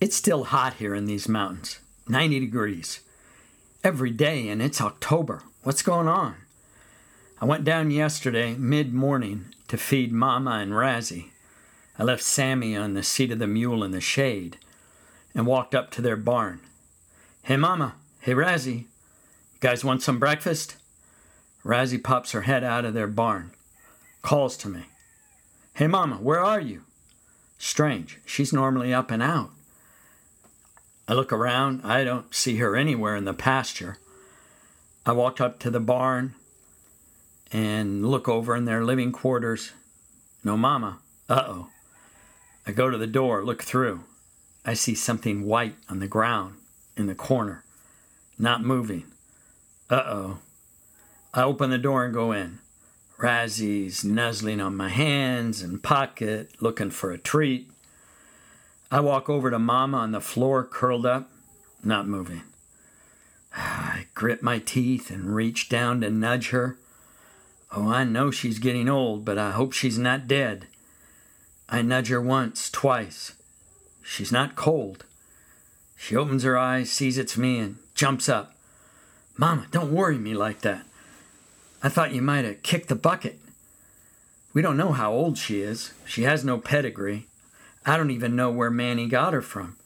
It's still hot here in these mountains 90 degrees. Every day, and it's October. What's going on? I went down yesterday, mid morning, to feed Mama and Razzie. I left Sammy on the seat of the mule in the shade and walked up to their barn. Hey, Mama. Hey, Razzie. You guys want some breakfast? Razzie pops her head out of their barn, calls to me. Hey, Mama, where are you? Strange. She's normally up and out. I look around. I don't see her anywhere in the pasture. I walk up to the barn and look over in their living quarters. No mama. Uh oh. I go to the door, look through. I see something white on the ground in the corner, not moving. Uh oh. I open the door and go in. Razzie's nuzzling on my hands and pocket, looking for a treat. I walk over to Mama on the floor, curled up, not moving. I grit my teeth and reach down to nudge her. Oh, I know she's getting old, but I hope she's not dead. I nudge her once, twice. She's not cold. She opens her eyes, sees it's me, and jumps up. Mama, don't worry me like that. I thought you might have kicked the bucket. We don't know how old she is. She has no pedigree. I don't even know where Manny got her from.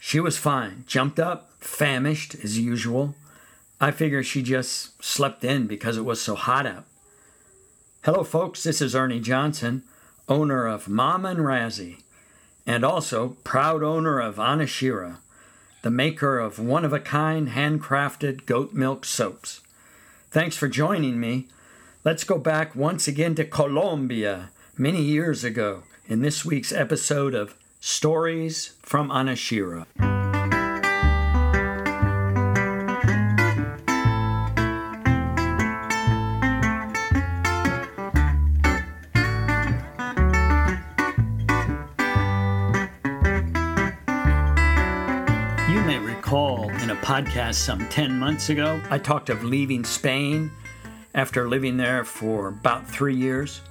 She was fine, jumped up, famished as usual. I figure she just slept in because it was so hot out. Hello, folks. This is Ernie Johnson, owner of Mama and Razzie, and also proud owner of Anashira, the maker of one of a kind handcrafted goat milk soaps. Thanks for joining me. Let's go back once again to Colombia many years ago in this week's episode of Stories from Anashira. You may recall in a podcast some 10 months ago, I talked of leaving Spain after living there for about three years.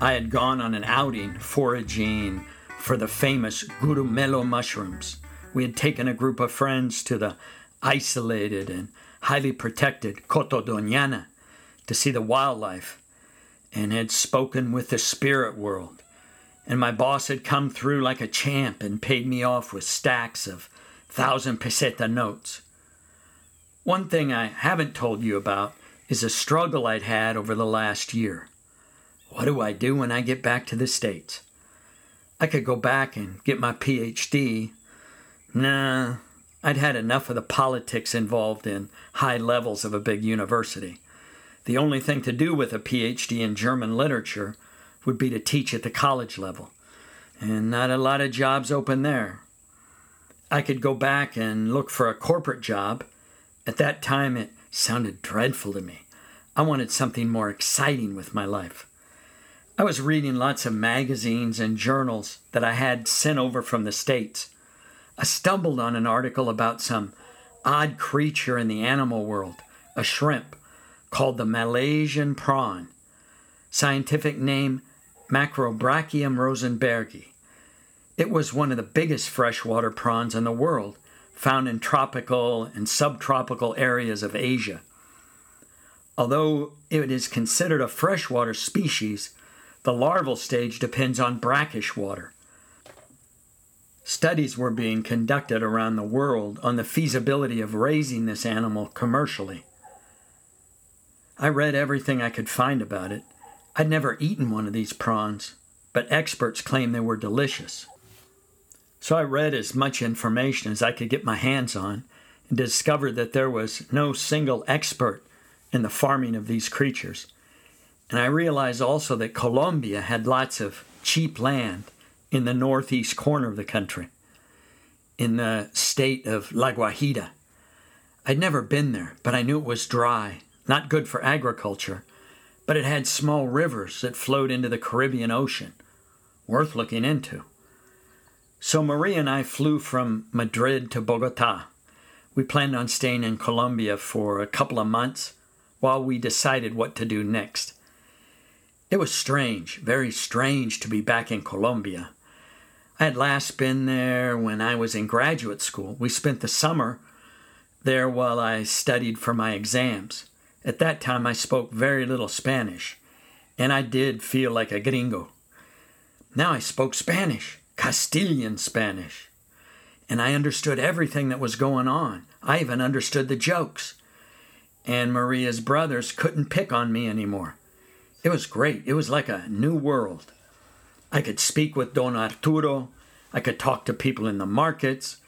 I had gone on an outing foraging for the famous gurumelo mushrooms. We had taken a group of friends to the isolated and highly protected Coto Doñana to see the wildlife and had spoken with the spirit world. And my boss had come through like a champ and paid me off with stacks of thousand peseta notes. One thing I haven't told you about is a struggle I'd had over the last year. What do I do when I get back to the States? I could go back and get my PhD. Nah, I'd had enough of the politics involved in high levels of a big university. The only thing to do with a PhD in German literature would be to teach at the college level, and not a lot of jobs open there. I could go back and look for a corporate job. At that time, it sounded dreadful to me. I wanted something more exciting with my life. I was reading lots of magazines and journals that I had sent over from the States. I stumbled on an article about some odd creature in the animal world, a shrimp, called the Malaysian prawn. Scientific name Macrobrachium rosenbergi. It was one of the biggest freshwater prawns in the world, found in tropical and subtropical areas of Asia. Although it is considered a freshwater species, the larval stage depends on brackish water. Studies were being conducted around the world on the feasibility of raising this animal commercially. I read everything I could find about it. I'd never eaten one of these prawns, but experts claim they were delicious. So I read as much information as I could get my hands on and discovered that there was no single expert in the farming of these creatures. And I realized also that Colombia had lots of cheap land in the northeast corner of the country, in the state of La Guajira. I'd never been there, but I knew it was dry, not good for agriculture, but it had small rivers that flowed into the Caribbean Ocean, worth looking into. So Maria and I flew from Madrid to Bogota. We planned on staying in Colombia for a couple of months while we decided what to do next. It was strange, very strange to be back in Colombia. I had last been there when I was in graduate school. We spent the summer there while I studied for my exams. At that time, I spoke very little Spanish, and I did feel like a gringo. Now I spoke Spanish, Castilian Spanish, and I understood everything that was going on. I even understood the jokes. And Maria's brothers couldn't pick on me anymore. It was great. It was like a new world. I could speak with Don Arturo. I could talk to people in the markets.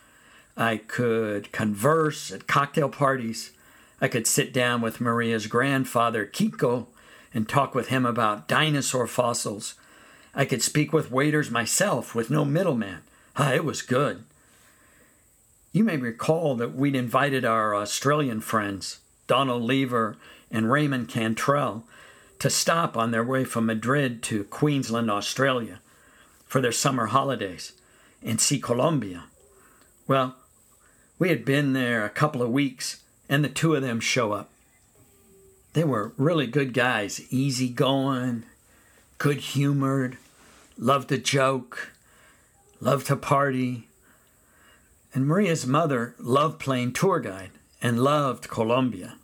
I could converse at cocktail parties. I could sit down with Maria's grandfather, Kiko, and talk with him about dinosaur fossils. I could speak with waiters myself with no middleman. Ah, it was good. You may recall that we'd invited our Australian friends, Donald Lever and Raymond Cantrell, to stop on their way from Madrid to Queensland, Australia, for their summer holidays and see Colombia. Well, we had been there a couple of weeks, and the two of them show up. They were really good guys, easy going, good humored, loved to joke, loved to party. And Maria's mother loved playing tour guide and loved Colombia.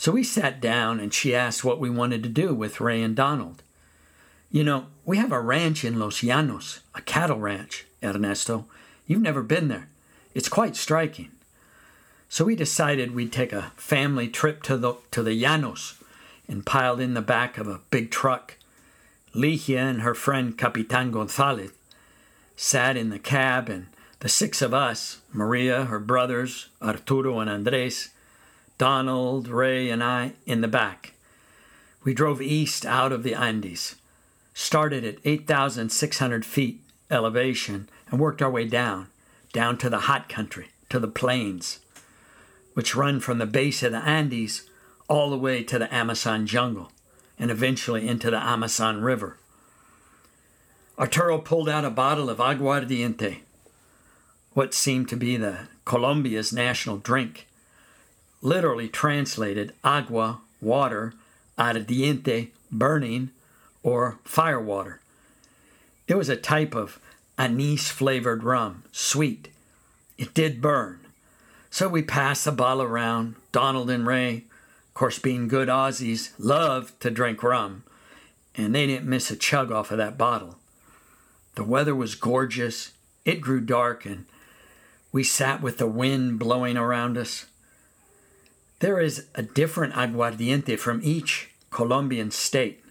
So we sat down and she asked what we wanted to do with Ray and Donald. You know, we have a ranch in Los Llanos, a cattle ranch, Ernesto. You've never been there. It's quite striking. So we decided we'd take a family trip to the to the Llanos and piled in the back of a big truck. Ligia and her friend Capitan Gonzalez sat in the cab and the six of us, Maria, her brothers, Arturo and Andres, Donald, Ray, and I, in the back. We drove east out of the Andes, started at 8,600 feet elevation, and worked our way down down to the hot country, to the plains, which run from the base of the Andes all the way to the Amazon jungle and eventually into the Amazon River. Arturo pulled out a bottle of aguardiente, what seemed to be the Colombia's national drink, literally translated agua, water, ardiente, burning, or fire water. It was a type of anise flavored rum, sweet. It did burn. So we passed the bottle around. Donald and Ray, of course, being good Aussies, loved to drink rum, and they didn't miss a chug off of that bottle. The weather was gorgeous. It grew dark, and we sat with the wind blowing around us. There is a different aguardiente from each Colombian state.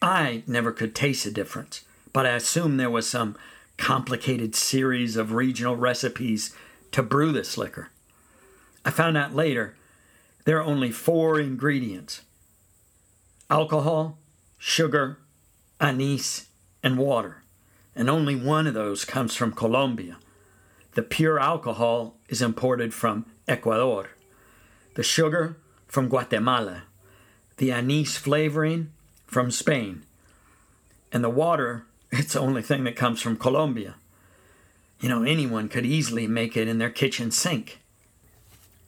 I never could taste the difference, but I assume there was some complicated series of regional recipes to brew this liquor. I found out later there are only four ingredients alcohol, sugar, anise, and water, and only one of those comes from Colombia. The pure alcohol is imported from Ecuador, the sugar from Guatemala, the anise flavoring from Spain, and the water it's the only thing that comes from Colombia. You know, anyone could easily make it in their kitchen sink.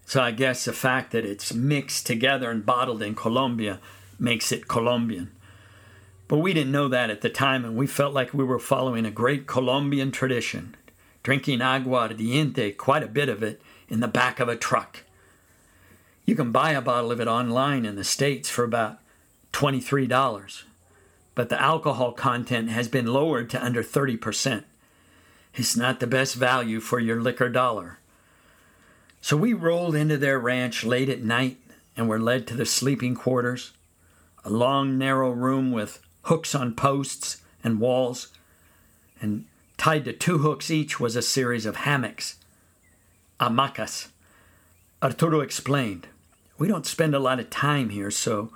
So I guess the fact that it's mixed together and bottled in Colombia makes it Colombian. But we didn't know that at the time, and we felt like we were following a great Colombian tradition, drinking agua ardiente, quite a bit of it, in the back of a truck. You can buy a bottle of it online in the States for about $23 but the alcohol content has been lowered to under 30%. It's not the best value for your liquor dollar. So we rolled into their ranch late at night and were led to the sleeping quarters, a long, narrow room with hooks on posts and walls, and tied to two hooks each was a series of hammocks, hamacas. Arturo explained, We don't spend a lot of time here, so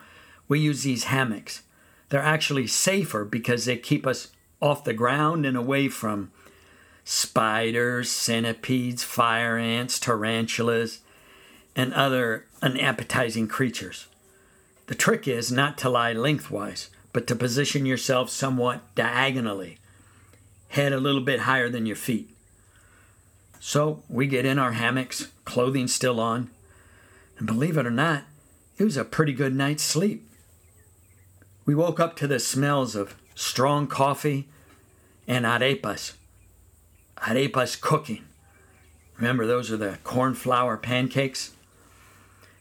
we use these hammocks. They're actually safer because they keep us off the ground and away from spiders, centipedes, fire ants, tarantulas, and other unappetizing creatures. The trick is not to lie lengthwise, but to position yourself somewhat diagonally, head a little bit higher than your feet. So we get in our hammocks, clothing still on, and believe it or not, it was a pretty good night's sleep. We woke up to the smells of strong coffee and arepas, arepas cooking. Remember, those are the corn flour pancakes?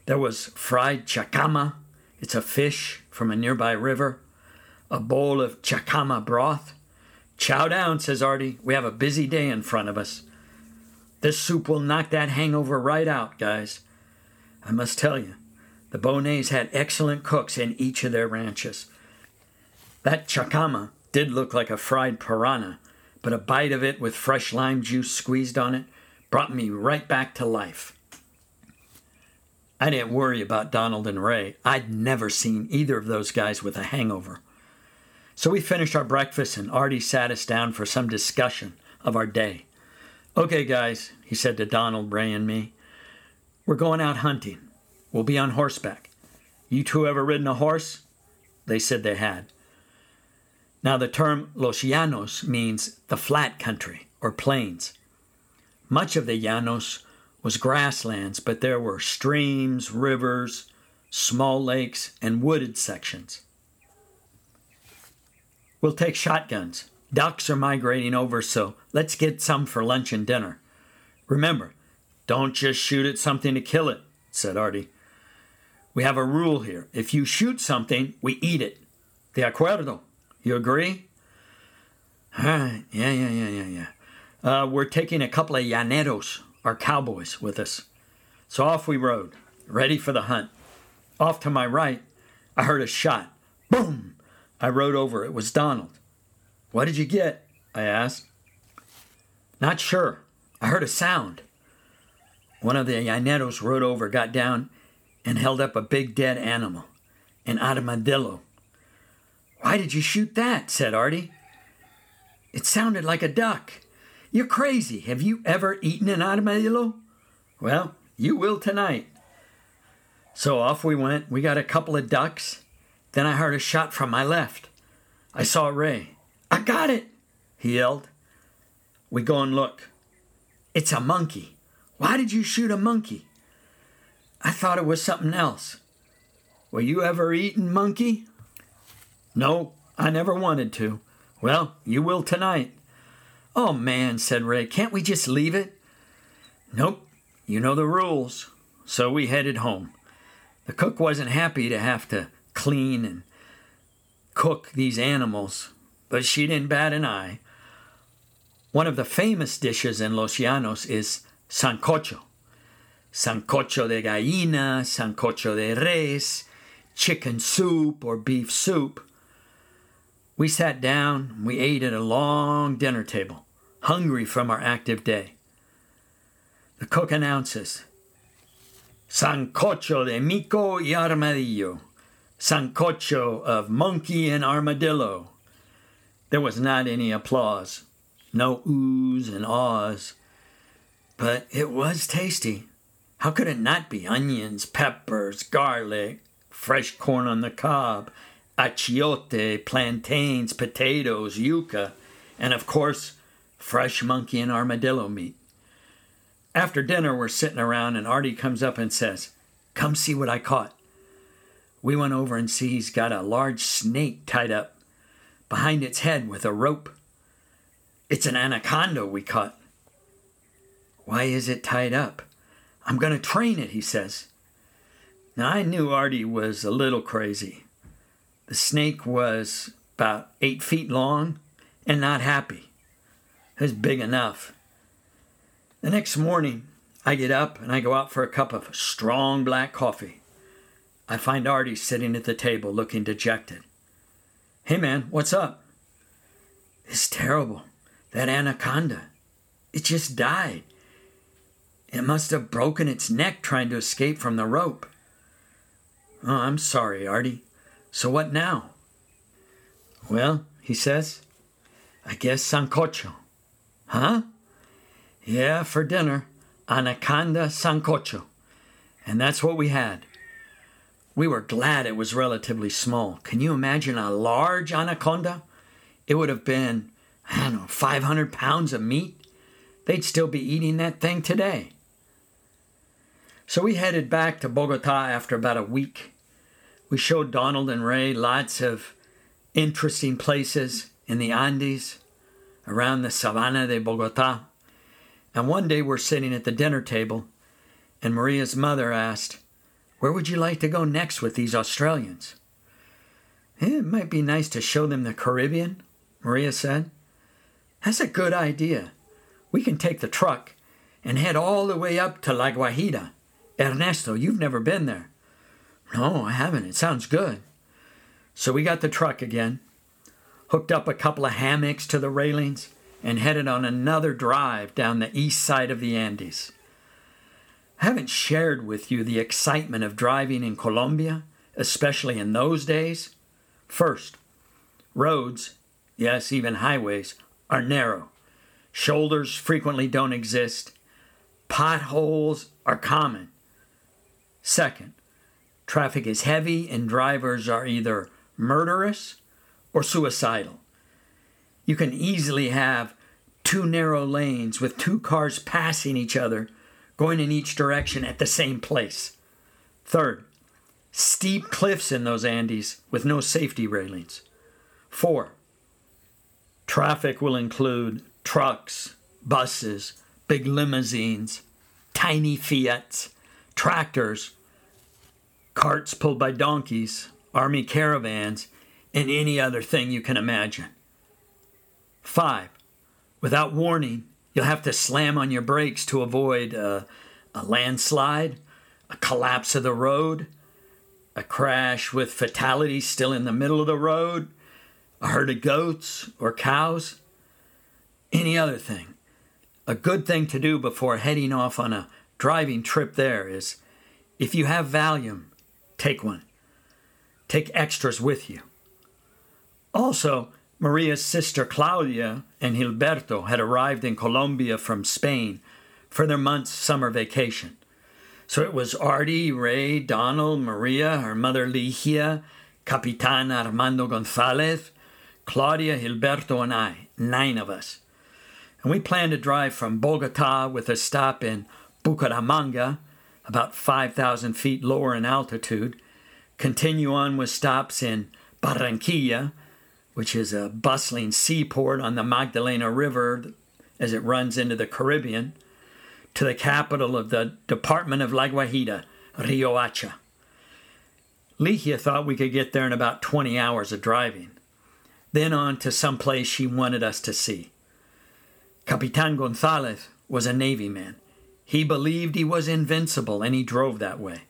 There was fried chacama. It's a fish from a nearby river. A bowl of chacama broth. Chow down, says Artie. We have a busy day in front of us. This soup will knock that hangover right out, guys. I must tell you, the Bonets had excellent cooks in each of their ranches. That chacama did look like a fried piranha, but a bite of it with fresh lime juice squeezed on it brought me right back to life. I didn't worry about Donald and Ray. I'd never seen either of those guys with a hangover. So we finished our breakfast and Artie sat us down for some discussion of our day. Okay, guys, he said to Donald, Ray, and me. We're going out hunting. We'll be on horseback. You two ever ridden a horse? They said they had. Now, the term Los Llanos means the flat country or plains. Much of the Llanos was grasslands, but there were streams, rivers, small lakes, and wooded sections. We'll take shotguns. Ducks are migrating over, so let's get some for lunch and dinner. Remember, don't just shoot at something to kill it, said Artie. We have a rule here. If you shoot something, we eat it. De acuerdo. You agree? yeah, yeah, yeah, yeah, yeah. Uh, we're taking a couple of llaneros, our cowboys, with us. So off we rode, ready for the hunt. Off to my right, I heard a shot. Boom! I rode over. It was Donald. What did you get? I asked. Not sure. I heard a sound. One of the llaneros rode over, got down, and held up a big dead animal, an armadillo. Why did you shoot that? said Artie. It sounded like a duck. You're crazy. Have you ever eaten an armadillo? Well, you will tonight. So off we went. We got a couple of ducks. Then I heard a shot from my left. I saw Ray. I got it, he yelled. We go and look. It's a monkey. Why did you shoot a monkey? I thought it was something else. Were you ever eaten monkey? No, I never wanted to. Well, you will tonight. Oh man, said Ray, can't we just leave it? Nope, you know the rules. So we headed home. The cook wasn't happy to have to clean and cook these animals, but she didn't bat an eye. One of the famous dishes in Los Llanos is sancocho. Sancocho de gallina, sancocho de res, chicken soup or beef soup. We sat down, we ate at a long dinner table, hungry from our active day. The cook announces Sancocho de mico y armadillo, Sancocho of monkey and armadillo. There was not any applause, no oohs and ahs, but it was tasty. How could it not be? Onions, peppers, garlic, fresh corn on the cob, achiote, plantains, potatoes, yuca, and of course, fresh monkey and armadillo meat. After dinner, we're sitting around, and Artie comes up and says, Come see what I caught. We went over and see he's got a large snake tied up behind its head with a rope. It's an anaconda we caught. Why is it tied up? I'm going to train it, he says. Now, I knew Artie was a little crazy. The snake was about eight feet long and not happy. It was big enough. The next morning, I get up and I go out for a cup of strong black coffee. I find Artie sitting at the table looking dejected. Hey man, what's up? It's terrible. That anaconda. It just died. It must have broken its neck trying to escape from the rope. Oh, I'm sorry, Artie. So what now? Well, he says, I guess sancocho. Huh? Yeah, for dinner, anaconda sancocho. And that's what we had. We were glad it was relatively small. Can you imagine a large anaconda? It would have been, I don't know, 500 pounds of meat. They'd still be eating that thing today. So we headed back to Bogota after about a week we showed Donald and Ray lots of interesting places in the Andes. around the Sabana de Bogota. And one day we're sitting at the dinner table, and Maria's mother asked, Where would you like to go next with these Australians? Eh, it might be nice to show them the Caribbean, Maria said. That's a good idea. We can take the truck and head all the way up to La Guajira. Ernesto, you've never been there. No, I haven't. It sounds good. So we got the truck again, hooked up a couple of hammocks to the railings, and headed on another drive down the east side of the Andes. I haven't shared with you the excitement of driving in Colombia, especially in those days. First, roads, yes, even highways, are narrow. Shoulders frequently don't exist. Potholes are common. Second, traffic is heavy and drivers are either murderous or suicidal. You can easily have two narrow lanes with two cars passing each other, going in each direction at the same place. Third, steep cliffs in those Andes with no safety railings. Four, traffic will include trucks, buses, big limousines, tiny Fiats, tractors, carts pulled by donkeys, army caravans, and any other thing you can imagine. Five, without warning, you'll have to slam on your brakes to avoid a, a landslide, a collapse of the road, a crash with fatalities still in the middle of the road, a herd of goats or cows, any other thing. A good thing to do before heading off on a driving trip there is if you have Valium, take one. Take extras with you. Also, Maria's sister Claudia and Gilberto had arrived in Colombia from Spain for their month's summer vacation. So it was Artie, Ray, Donald, Maria, her mother Ligia, Capitan Armando Gonzalez, Claudia, Gilberto, and I, nine of us. And we planned to drive from Bogota with a stop in Bucaramanga, about 5,000 feet lower in altitude, continue on with stops in Barranquilla, which is a bustling seaport on the Magdalena River as it runs into the Caribbean, to the capital of the Department of La Guajira, Riohacha. Ligia thought we could get there in about 20 hours of driving, then on to some place she wanted us to see. Capitan Gonzalez was a Navy man. He believed he was invincible and he drove that way.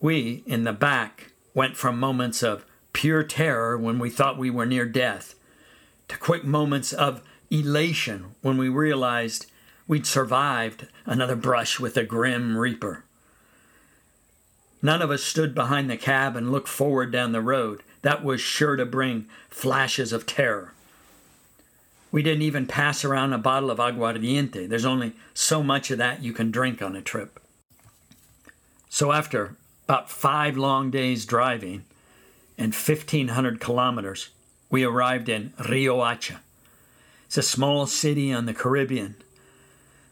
We, in the back, went from moments of pure terror when we thought we were near death to quick moments of elation when we realized we'd survived another brush with the grim reaper. None of us stood behind the cab and looked forward down the road. That was sure to bring flashes of terror. We didn't even pass around a bottle of aguardiente. There's only so much of that you can drink on a trip. So, after about five long days driving and 1,500 kilometers, we arrived in Riohacha. It's a small city on the Caribbean.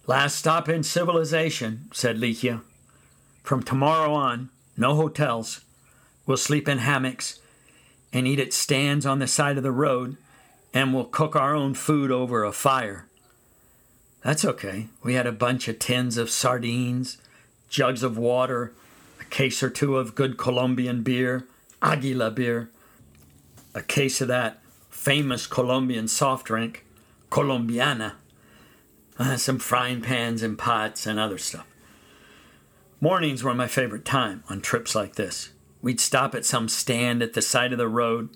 Last stop in civilization, said Ligia. From tomorrow on, no hotels. We'll sleep in hammocks and eat at stands on the side of the road and we'll cook our own food over a fire. That's okay. We had a bunch of tins of sardines, jugs of water, a case or two of good Colombian beer, Aguila beer, a case of that famous Colombian soft drink, Colombiana, uh, some frying pans and pots and other stuff. Mornings were my favorite time on trips like this. We'd stop at some stand at the side of the road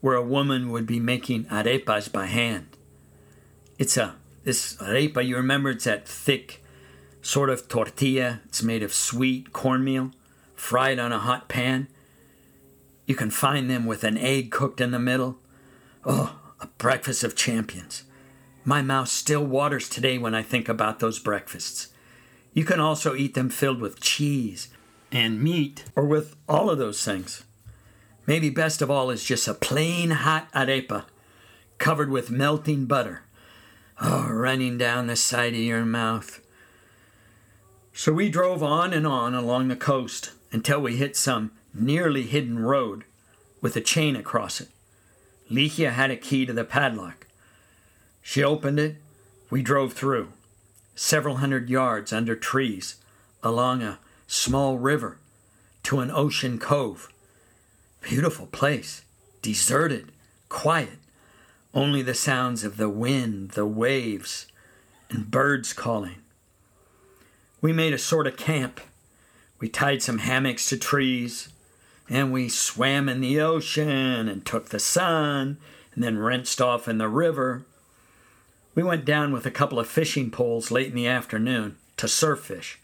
where a woman would be making arepas by hand. It's a this arepa, you remember it's that thick sort of tortilla. It's made of sweet cornmeal, fried on a hot pan. You can find them with an egg cooked in the middle. Oh, a breakfast of champions. My mouth still waters today when I think about those breakfasts. You can also eat them filled with cheese and meat, or with all of those things. Maybe best of all is just a plain hot arepa covered with melting butter. Oh, running down the side of your mouth. So we drove on and on along the coast until we hit some nearly hidden road with a chain across it. Ligia had a key to the padlock. She opened it. We drove through, several hundred yards under trees, along a small river, to an ocean cove. Beautiful place, deserted, quiet, only the sounds of the wind, the waves, and birds calling. We made a sort of camp. We tied some hammocks to trees, and we swam in the ocean and took the sun and then rinsed off in the river. We went down with a couple of fishing poles late in the afternoon to surf fish.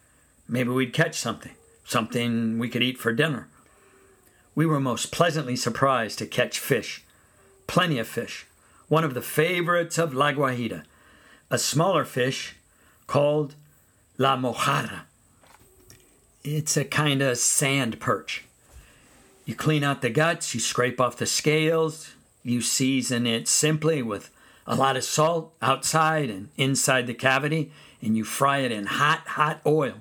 Maybe we'd catch something, something we could eat for dinner. We were most pleasantly surprised to catch fish. Plenty of fish. One of the favorites of La Guajira. A smaller fish called La Mojarra. It's a kind of sand perch. You clean out the guts, you scrape off the scales, you season it simply with a lot of salt outside and inside the cavity, and you fry it in hot, hot oil.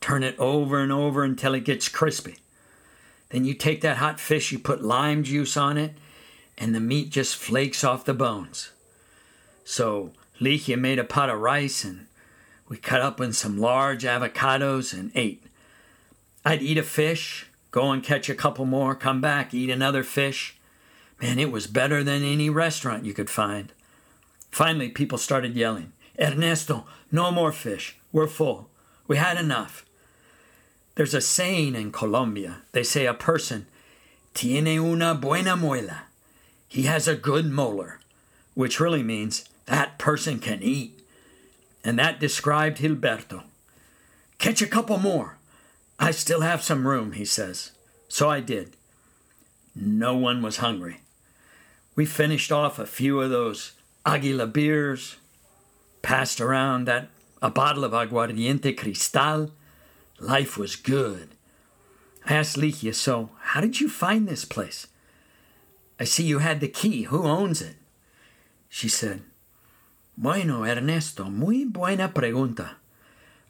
Turn it over and over until it gets crispy. Then you take that hot fish, you put lime juice on it, and the meat just flakes off the bones. So Ligia made a pot of rice, and we cut up in some large avocados and ate. I'd eat a fish, Go and catch a couple more, come back, eat another fish. Man, it was better than any restaurant you could find. Finally, people started yelling, Ernesto, no more fish. We're full. We had enough. There's a saying in Colombia. They say a person tiene una buena muela. He has a good molar, which really means that person can eat. And that described Gilberto. Catch a couple more. I still have some room, he says. So I did. No one was hungry. We finished off a few of those Aguila beers, passed around that a bottle of aguardiente cristal. Life was good. I asked Ligia, so how did you find this place? I see you had the key. Who owns it? She said, Bueno, Ernesto, muy buena pregunta.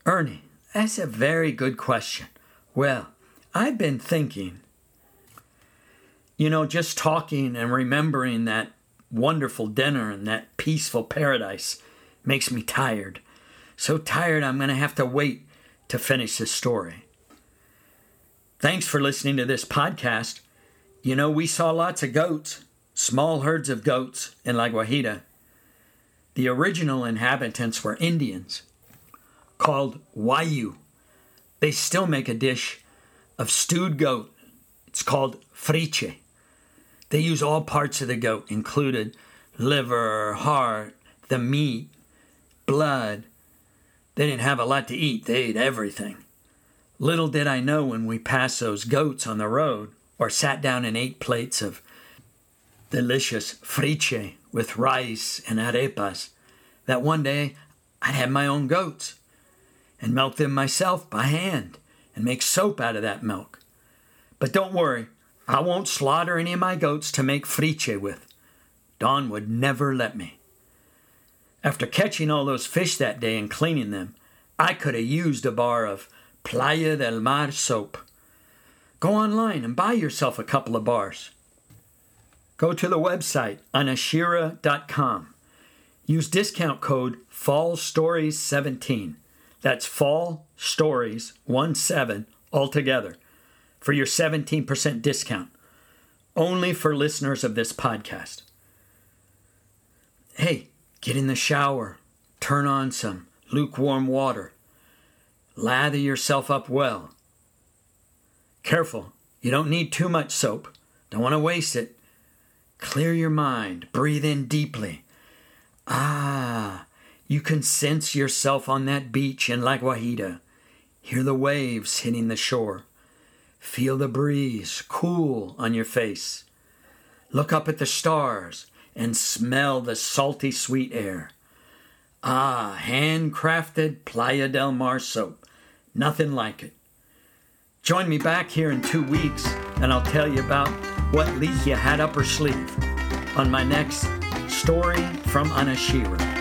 Ernie, that's a very good question. Well, I've been thinking, you know, just talking and remembering that wonderful dinner and that peaceful paradise makes me tired. So tired, I'm going to have to wait to finish this story. Thanks for listening to this podcast. You know, we saw lots of goats, small herds of goats in La Guajira. The original inhabitants were Indians called Wayuu. They still make a dish of stewed goat. It's called friche. They use all parts of the goat, included liver, heart, the meat, blood. They didn't have a lot to eat, they ate everything. Little did I know when we passed those goats on the road or sat down and ate plates of delicious friche with rice and arepas that one day I'd have my own goats and milk them myself by hand and make soap out of that milk. But don't worry, I won't slaughter any of my goats to make friche with. Don would never let me. After catching all those fish that day and cleaning them, I could have used a bar of Playa del Mar soap. Go online and buy yourself a couple of bars. Go to the website anashira.com. Use discount code FALLSTORIES17 that's Fall Stories 1 7 altogether for your 17% discount. Only for listeners of this podcast. Hey, get in the shower, turn on some lukewarm water, lather yourself up well. Careful, you don't need too much soap. Don't want to waste it. Clear your mind, breathe in deeply. Ah, you can sense yourself on that beach in La Guajira. Hear the waves hitting the shore. Feel the breeze cool on your face. Look up at the stars and smell the salty sweet air. Ah, handcrafted Playa del Mar soap. Nothing like it. Join me back here in two weeks and I'll tell you about what Ligia had up her sleeve on my next story from Anashira.